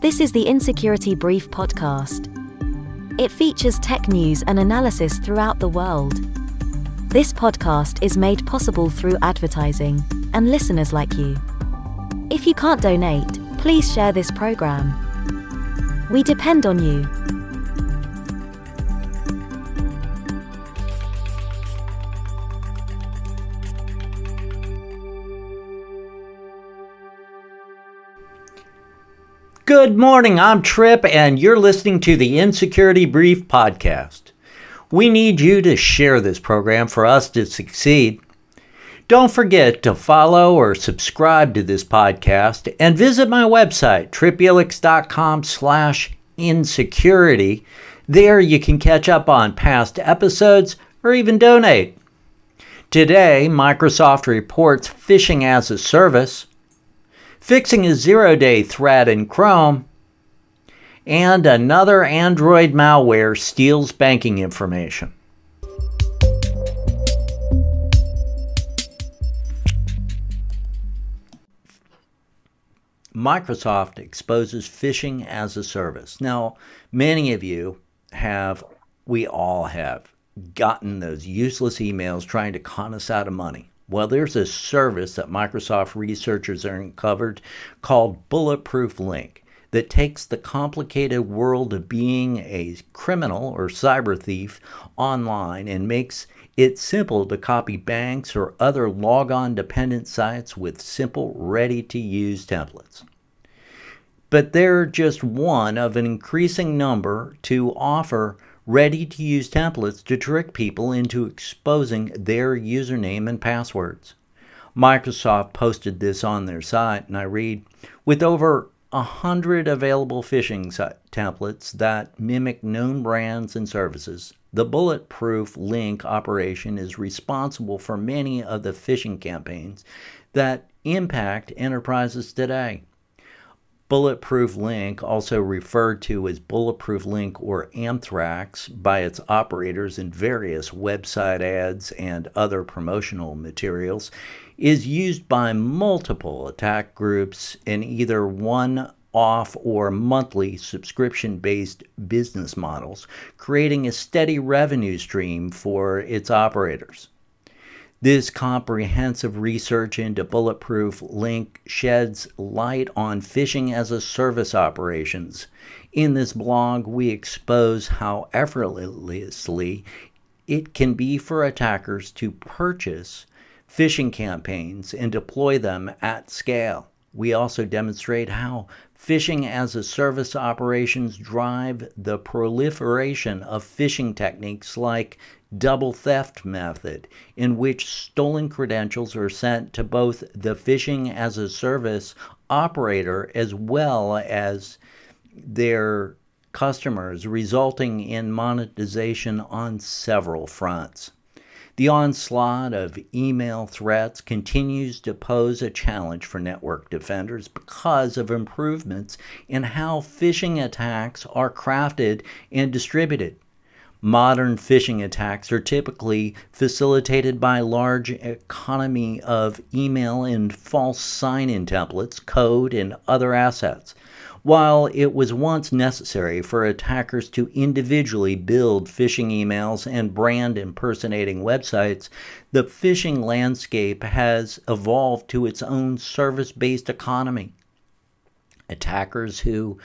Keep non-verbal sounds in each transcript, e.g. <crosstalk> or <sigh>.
This is the Insecurity Brief podcast. It features tech news and analysis throughout the world. This podcast is made possible through advertising and listeners like you. If you can't donate, please share this program. We depend on you. Good morning, I'm Trip, and you're listening to the Insecurity Brief podcast. We need you to share this program for us to succeed. Don't forget to follow or subscribe to this podcast and visit my website, tripelix.com slash insecurity. There you can catch up on past episodes or even donate. Today, Microsoft reports phishing as a service fixing a zero day threat in Chrome, and another Android malware steals banking information. Microsoft exposes phishing as a service. Now, many of you have, we all have, gotten those useless emails trying to con us out of money. Well, there's a service that Microsoft researchers uncovered called Bulletproof Link that takes the complicated world of being a criminal or cyber thief online and makes it simple to copy banks or other logon dependent sites with simple, ready to use templates. But they're just one of an increasing number to offer ready to use templates to trick people into exposing their username and passwords. Microsoft posted this on their site, and I read With over a hundred available phishing templates that mimic known brands and services, the bulletproof link operation is responsible for many of the phishing campaigns that impact enterprises today. Bulletproof Link, also referred to as Bulletproof Link or Anthrax by its operators in various website ads and other promotional materials, is used by multiple attack groups in either one off or monthly subscription based business models, creating a steady revenue stream for its operators. This comprehensive research into Bulletproof Link sheds light on phishing as a service operations. In this blog, we expose how effortlessly it can be for attackers to purchase phishing campaigns and deploy them at scale. We also demonstrate how phishing as a service operations drive the proliferation of phishing techniques like double theft method, in which stolen credentials are sent to both the phishing as a service operator as well as their customers, resulting in monetization on several fronts. The onslaught of email threats continues to pose a challenge for network defenders because of improvements in how phishing attacks are crafted and distributed. Modern phishing attacks are typically facilitated by large economy of email and false sign-in templates, code, and other assets. While it was once necessary for attackers to individually build phishing emails and brand impersonating websites, the phishing landscape has evolved to its own service based economy. Attackers who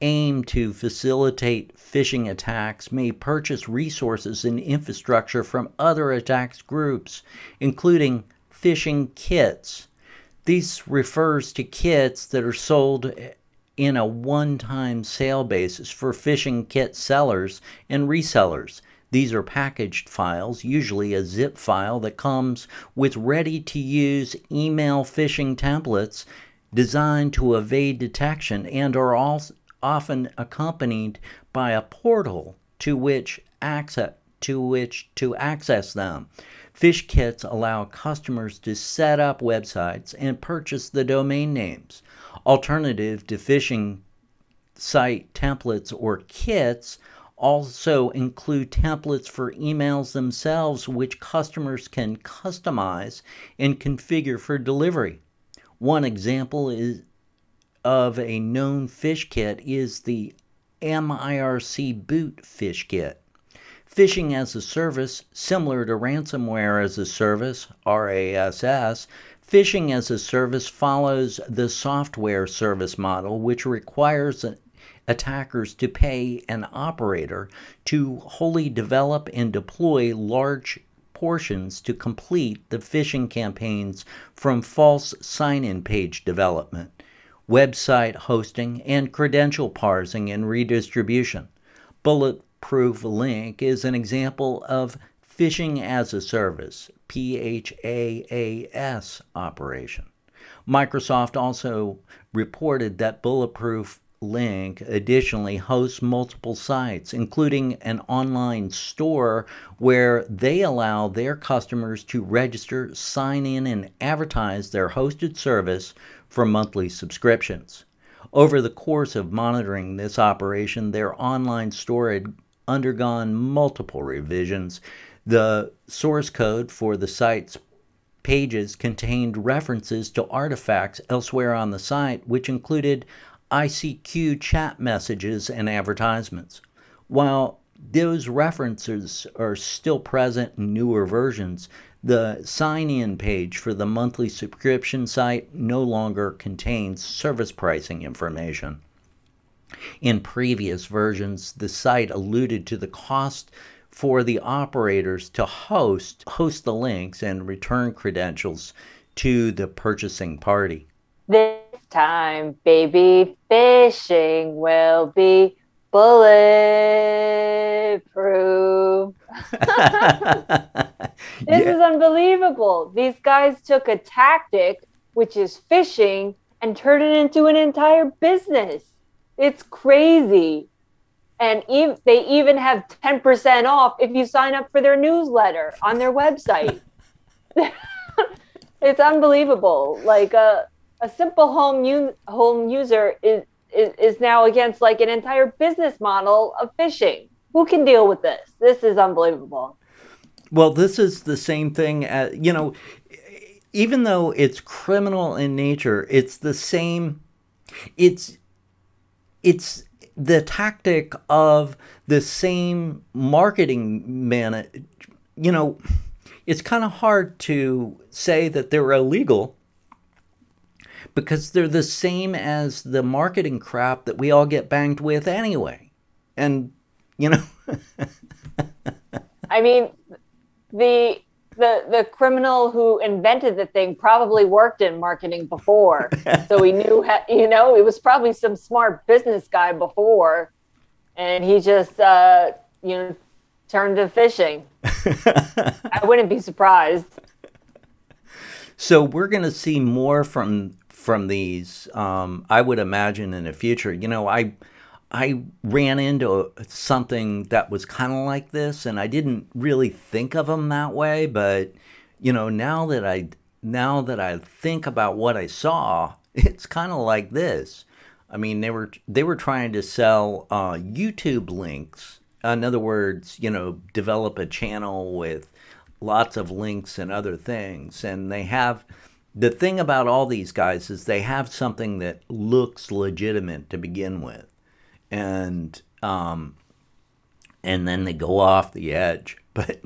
aim to facilitate phishing attacks may purchase resources and infrastructure from other attacks groups, including phishing kits. This refers to kits that are sold in a one time sale basis for phishing kit sellers and resellers. These are packaged files, usually a zip file that comes with ready to use email phishing templates designed to evade detection and are also often accompanied by a portal to which access to which to access them. Phish kits allow customers to set up websites and purchase the domain names. Alternative to phishing site templates or kits also include templates for emails themselves, which customers can customize and configure for delivery. One example is of a known fish kit is the MIRC boot fish kit. Phishing as a service, similar to ransomware as a service, RASS, phishing as a service follows the software service model, which requires attackers to pay an operator to wholly develop and deploy large portions to complete the phishing campaigns from false sign in page development, website hosting, and credential parsing and redistribution. Bulletproof Link is an example of phishing as a service, PHAAS operation. Microsoft also reported that Bulletproof Link additionally hosts multiple sites, including an online store where they allow their customers to register, sign in, and advertise their hosted service for monthly subscriptions. Over the course of monitoring this operation, their online store had undergone multiple revisions. The source code for the site's pages contained references to artifacts elsewhere on the site, which included ICQ chat messages and advertisements. While those references are still present in newer versions, the sign in page for the monthly subscription site no longer contains service pricing information. In previous versions, the site alluded to the cost for the operators to host host the links and return credentials to the purchasing party. This time, baby, fishing will be bulletproof. <laughs> this yeah. is unbelievable. These guys took a tactic, which is phishing, and turned it into an entire business. It's crazy. And ev- they even have 10% off if you sign up for their newsletter on their website. <laughs> it's unbelievable. Like, uh, a simple home u- home user is, is is now against like an entire business model of phishing. Who can deal with this? This is unbelievable. Well, this is the same thing as you know, even though it's criminal in nature, it's the same. It's it's the tactic of the same marketing man. You know, it's kind of hard to say that they're illegal because they're the same as the marketing crap that we all get banged with anyway. And, you know. I mean, the the the criminal who invented the thing probably worked in marketing before so he knew how, you know it was probably some smart business guy before and he just uh you know turned to fishing. i wouldn't be surprised so we're going to see more from from these. Um, I would imagine in the future. You know, I I ran into something that was kind of like this, and I didn't really think of them that way. But you know, now that I now that I think about what I saw, <laughs> it's kind of like this. I mean, they were they were trying to sell uh, YouTube links. In other words, you know, develop a channel with lots of links and other things, and they have the thing about all these guys is they have something that looks legitimate to begin with, and um, and then they go off the edge. <laughs> But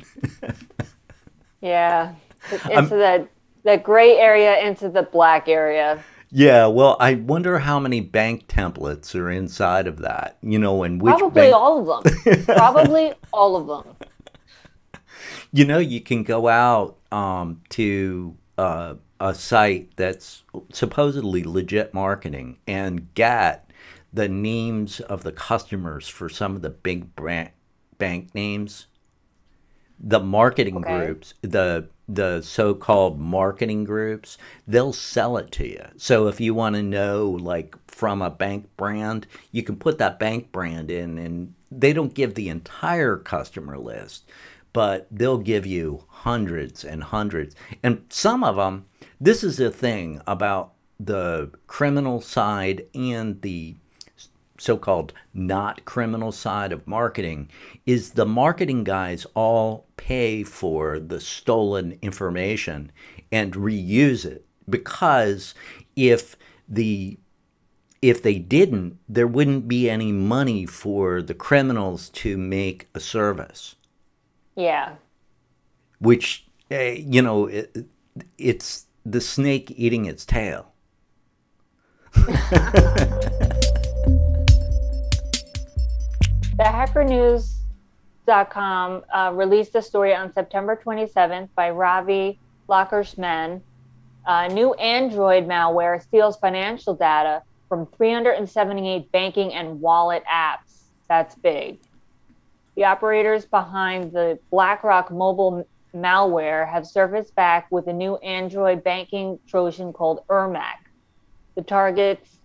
yeah, into I'm, the the gray area into the black area. Yeah, well, I wonder how many bank templates are inside of that. You know, and which probably bank... all of them. probably <laughs> all of them. You know, you can go out um, to uh, a site that's supposedly legit marketing and get the names of the customers for some of the big brand, bank names the marketing okay. groups the the so-called marketing groups they'll sell it to you so if you want to know like from a bank brand you can put that bank brand in and they don't give the entire customer list but they'll give you hundreds and hundreds and some of them this is the thing about the criminal side and the so-called not criminal side of marketing is the marketing guys all pay for the stolen information and reuse it because if the if they didn't, there wouldn't be any money for the criminals to make a service. Yeah. Which, uh, you know, it, it's the snake eating its tail. <laughs> <laughs> The HackerNews.com uh, released a story on September 27th by Ravie Lakshmanan. Uh, new Android malware steals financial data from 378 banking and wallet apps. That's big. The operators behind the BlackRock mobile malware have surfaced back with a new Android banking Trojan called Ermac. The targets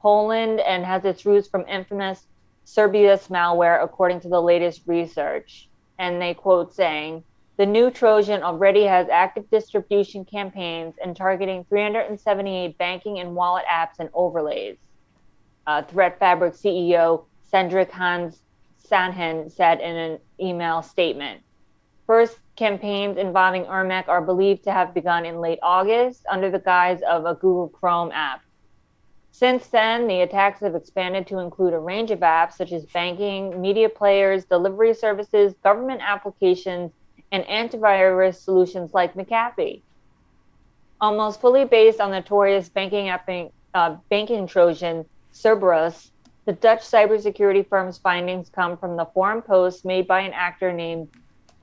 Poland and has its roots from infamous Cerberus malware, according to the latest research. And they quote saying, the new Trojan already has active distribution campaigns and targeting 378 banking and wallet apps and overlays. Uh, Threat Fabric CEO Cengiz Han Sahin said in an email statement. First campaigns involving Ermac are believed to have begun in late August under the guise of a Google Chrome app. Since then, the attacks have expanded to include a range of apps such as banking, media players, delivery services, government applications, and antivirus solutions like McAfee. Almost fully based on the notorious banking, apping, uh, banking Trojan Cerberus, the Dutch cybersecurity firm's findings come from the forum post made by an actor named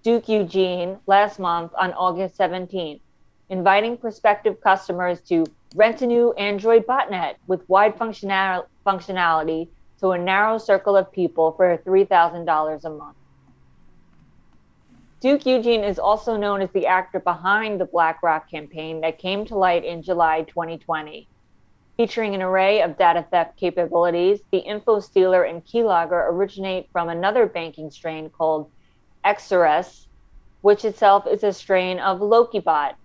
Duke Eugene last month on August 17th, inviting prospective customers to rent a new Android botnet with wide functional- functionality to a narrow circle of people for $3,000 a month. Duke Eugene is also known as the actor behind the BlackRock campaign that came to light in July 2020. Featuring an array of data theft capabilities, the info stealer and keylogger originate from another banking strain called Xerxes, which itself is a strain of Lokibot,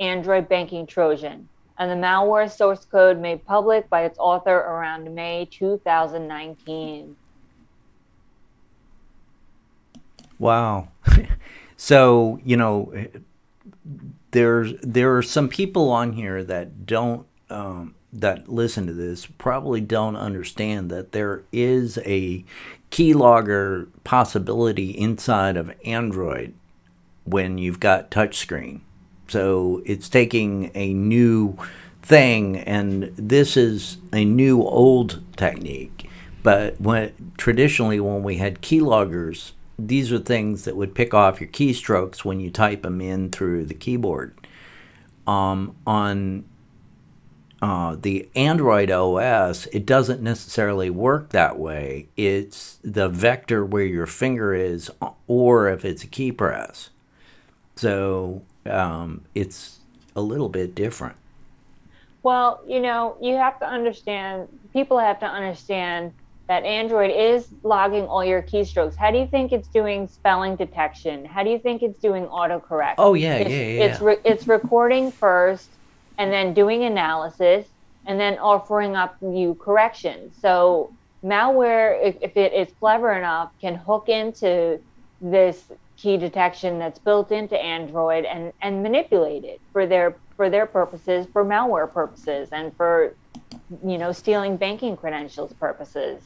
Android banking Trojan and the malware source code made public by its author around May 2019. Wow. <laughs> so, you know, there's there are some people on here that don't um, that listen to this probably don't understand that there is a keylogger possibility inside of Android when you've got touchscreen. So it's taking a new thing, and this is a new old technique. But when traditionally, when we had keyloggers, these are things that would pick off your keystrokes when you type them in through the keyboard. Um, on uh, the Android OS, it doesn't necessarily work that way. It's the vector where your finger is, or if it's a key press. So um, it's a little bit different. Well, you know, you have to understand, people have to understand that Android is logging all your keystrokes. How do you think it's doing spelling detection? How do you think it's doing autocorrect? Oh, yeah, it's, yeah, yeah. It's, re- it's recording first and then doing analysis and then offering up you corrections. So, malware, if, if it is clever enough, can hook into this key detection that's built into Android and, and it for their for their purposes, for malware purposes, and for you know stealing banking credentials purposes.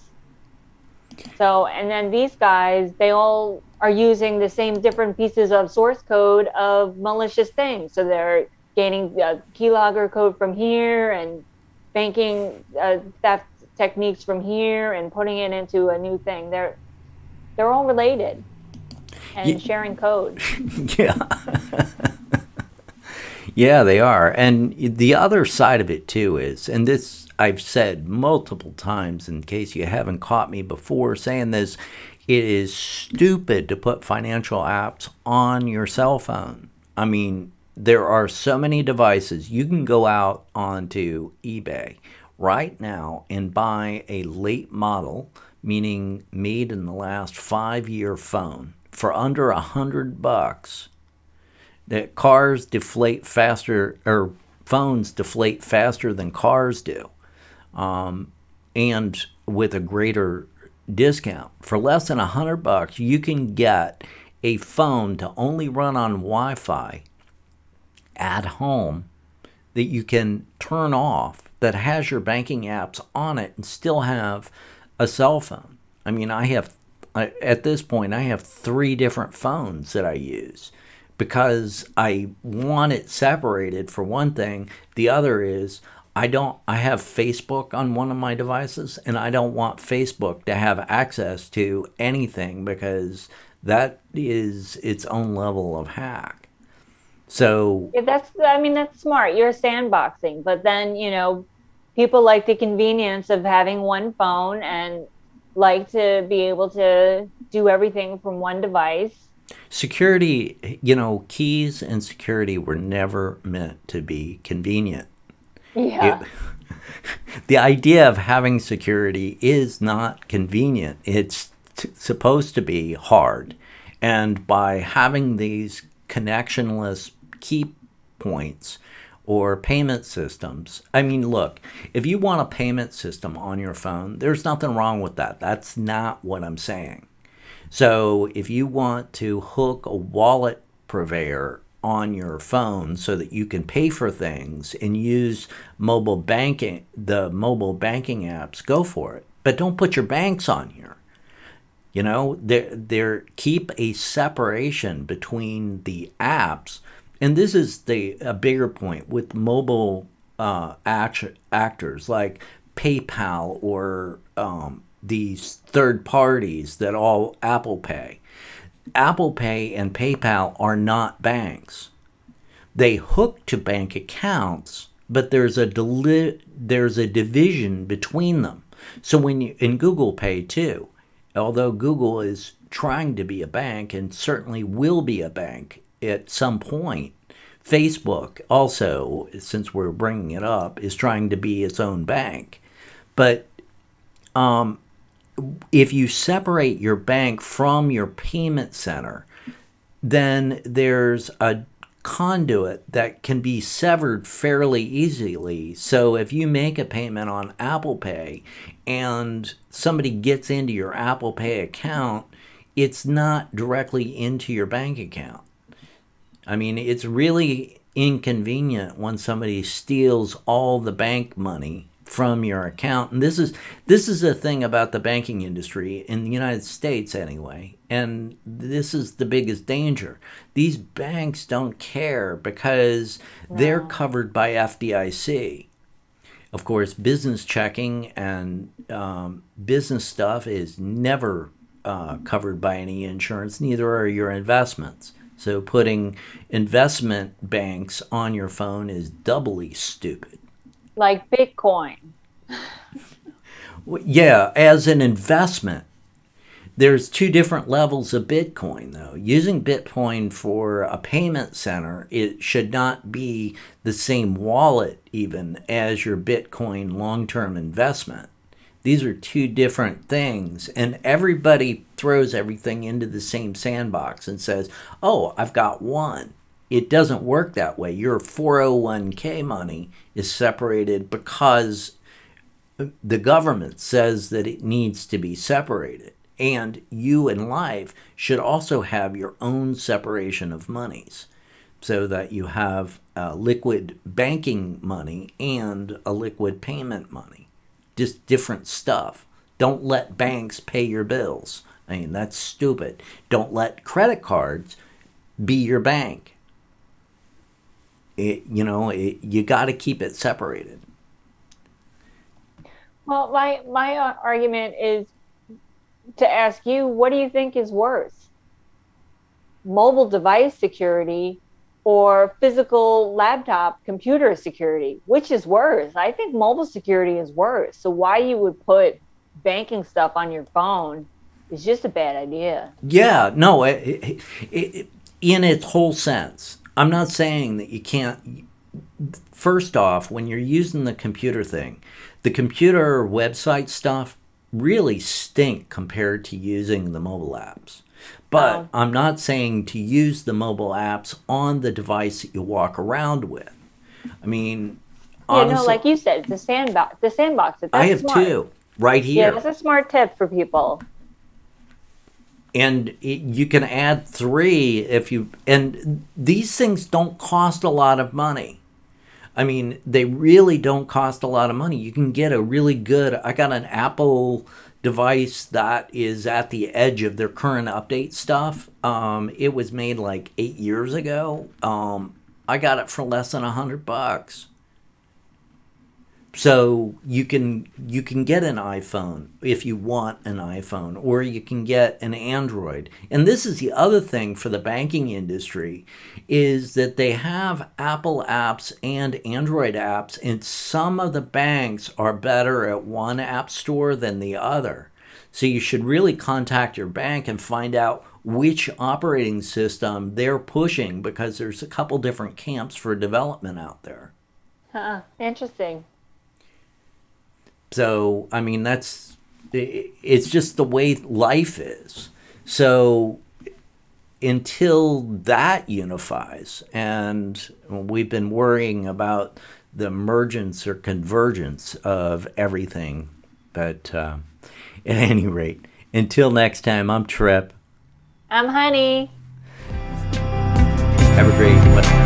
So, and then these guys, they all are using the same different pieces of source code of malicious things. So they're gaining uh, keylogger code from here and banking uh, theft techniques from here and putting it into a new thing. They're they're all related and yeah. sharing code. <laughs> yeah. <laughs> yeah, they are. And the other side of it, too, is, and this I've said multiple times in case you haven't caught me before saying this, it is stupid to put financial apps on your cell phone. I mean, there are so many devices. You can go out onto eBay right now and buy a late model, meaning made in the last five year phone for under a hundred bucks that cars deflate faster or phones deflate faster than cars do um, and with a greater discount for less than a hundred bucks you can get a phone to only run on wi-fi at home that you can turn off that has your banking apps on it and still have a cell phone. I mean, I have At this point I have three different phones that I use because I want it separated for one thing. The other is I don't I have Facebook on one of my devices and I don't want Facebook to have access to anything because that is its own level of hack. So yeah, that's I mean that's smart. You're sandboxing, but then, you know, people like the convenience of having one phone and like to be able to do everything from one device security, you know, keys and security were never meant to be convenient. Yeah. It, <laughs> the idea of having security is not convenient. It's t- supposed to be hard. And by having these connectionless key points or payment systems, I mean, look, if you want a payment system on your phone, there's nothing wrong with that. That's not what I'm saying. So if you want to hook a wallet purveyor on your phone so that you can pay for things and use mobile banking, the mobile banking apps, go for it. But don't put your banks on here. You know, there there keep a separation between the apps, and this is the a bigger point with mobile uh, act, actors like PayPal or um, these third parties that all Apple Pay. Apple Pay and PayPal are not banks. They hook to bank accounts, but there's a deli- there's a division between them. So when you in Google Pay too, although Google is trying to be a bank and certainly will be a bank at some point, Facebook also, since we're bringing it up, is trying to be its own bank. But um, if you separate your bank from your payment center, then there's a conduit that can be severed fairly easily. So if you make a payment on Apple Pay and somebody gets into your Apple Pay account, it's not directly into your bank account. I mean, it's really inconvenient when somebody steals all the bank money from your account. And this is this is a thing about the banking industry in the United States anyway. And this is the biggest danger. These banks don't care because no. they're covered by FDIC. Of course, business checking and um, business stuff is never uh, covered by any insurance. Neither are your investments. So putting investment banks on your phone is doubly stupid like Bitcoin. yeah, as an investment. There's two different levels of Bitcoin, though. Using Bitcoin for a payment center, it should not be the same wallet, even as your Bitcoin long term investment. These are two different things, and everybody throws everything into the same sandbox and says, Oh, I've got one. It doesn't work that way. Your 401k money is separated because the government says that it needs to be separated. And you in life should also have your own separation of monies so that you have uh, liquid banking money and a liquid payment money. Just different stuff. Don't let banks pay your bills. I mean, that's stupid. Don't let credit cards be your bank it, you know, it, you got to keep it separated. Well, my my uh, argument is to ask you, what do you think is worse, mobile device security or physical laptop computer security? Which is worse? I think mobile security is worse. So why you would put banking stuff on your phone is just a bad idea. Yeah, no, it, it, in its whole sense. I'm not saying that you can't. First off, when you're using the computer thing, the computer website stuff really stink compared to using the mobile apps. But oh. I'm not saying to use the mobile apps on the device that you walk around with. I mean, honestly, yeah, no, like you said, the sandbox. The sandbox. I have smart. two right here. Yeah, that's a smart tip for people and you can add three if you and these things don't cost a lot of money I mean, they really don't cost a lot of money. You can get a really good. I got an Apple device that is at the edge of their current update stuff. Um, it was made like eight years ago. Um, I got it for less than a hundred bucks. So you can you can get an iPhone if you want an iPhone, or you can get an Android. And this is the other thing for the banking industry, is that they have Apple apps and Android apps, and some of the banks are better at one app store than the other. So you should really contact your bank and find out which operating system they're pushing because there's a couple different camps for development out there. Huh, interesting. So, I mean, that's it's just the way life is. So, until that unifies, and we've been worrying about the emergence or convergence of everything. But uh, <laughs> at any rate, until next time, I'm Trip. I'm Honey. Have a great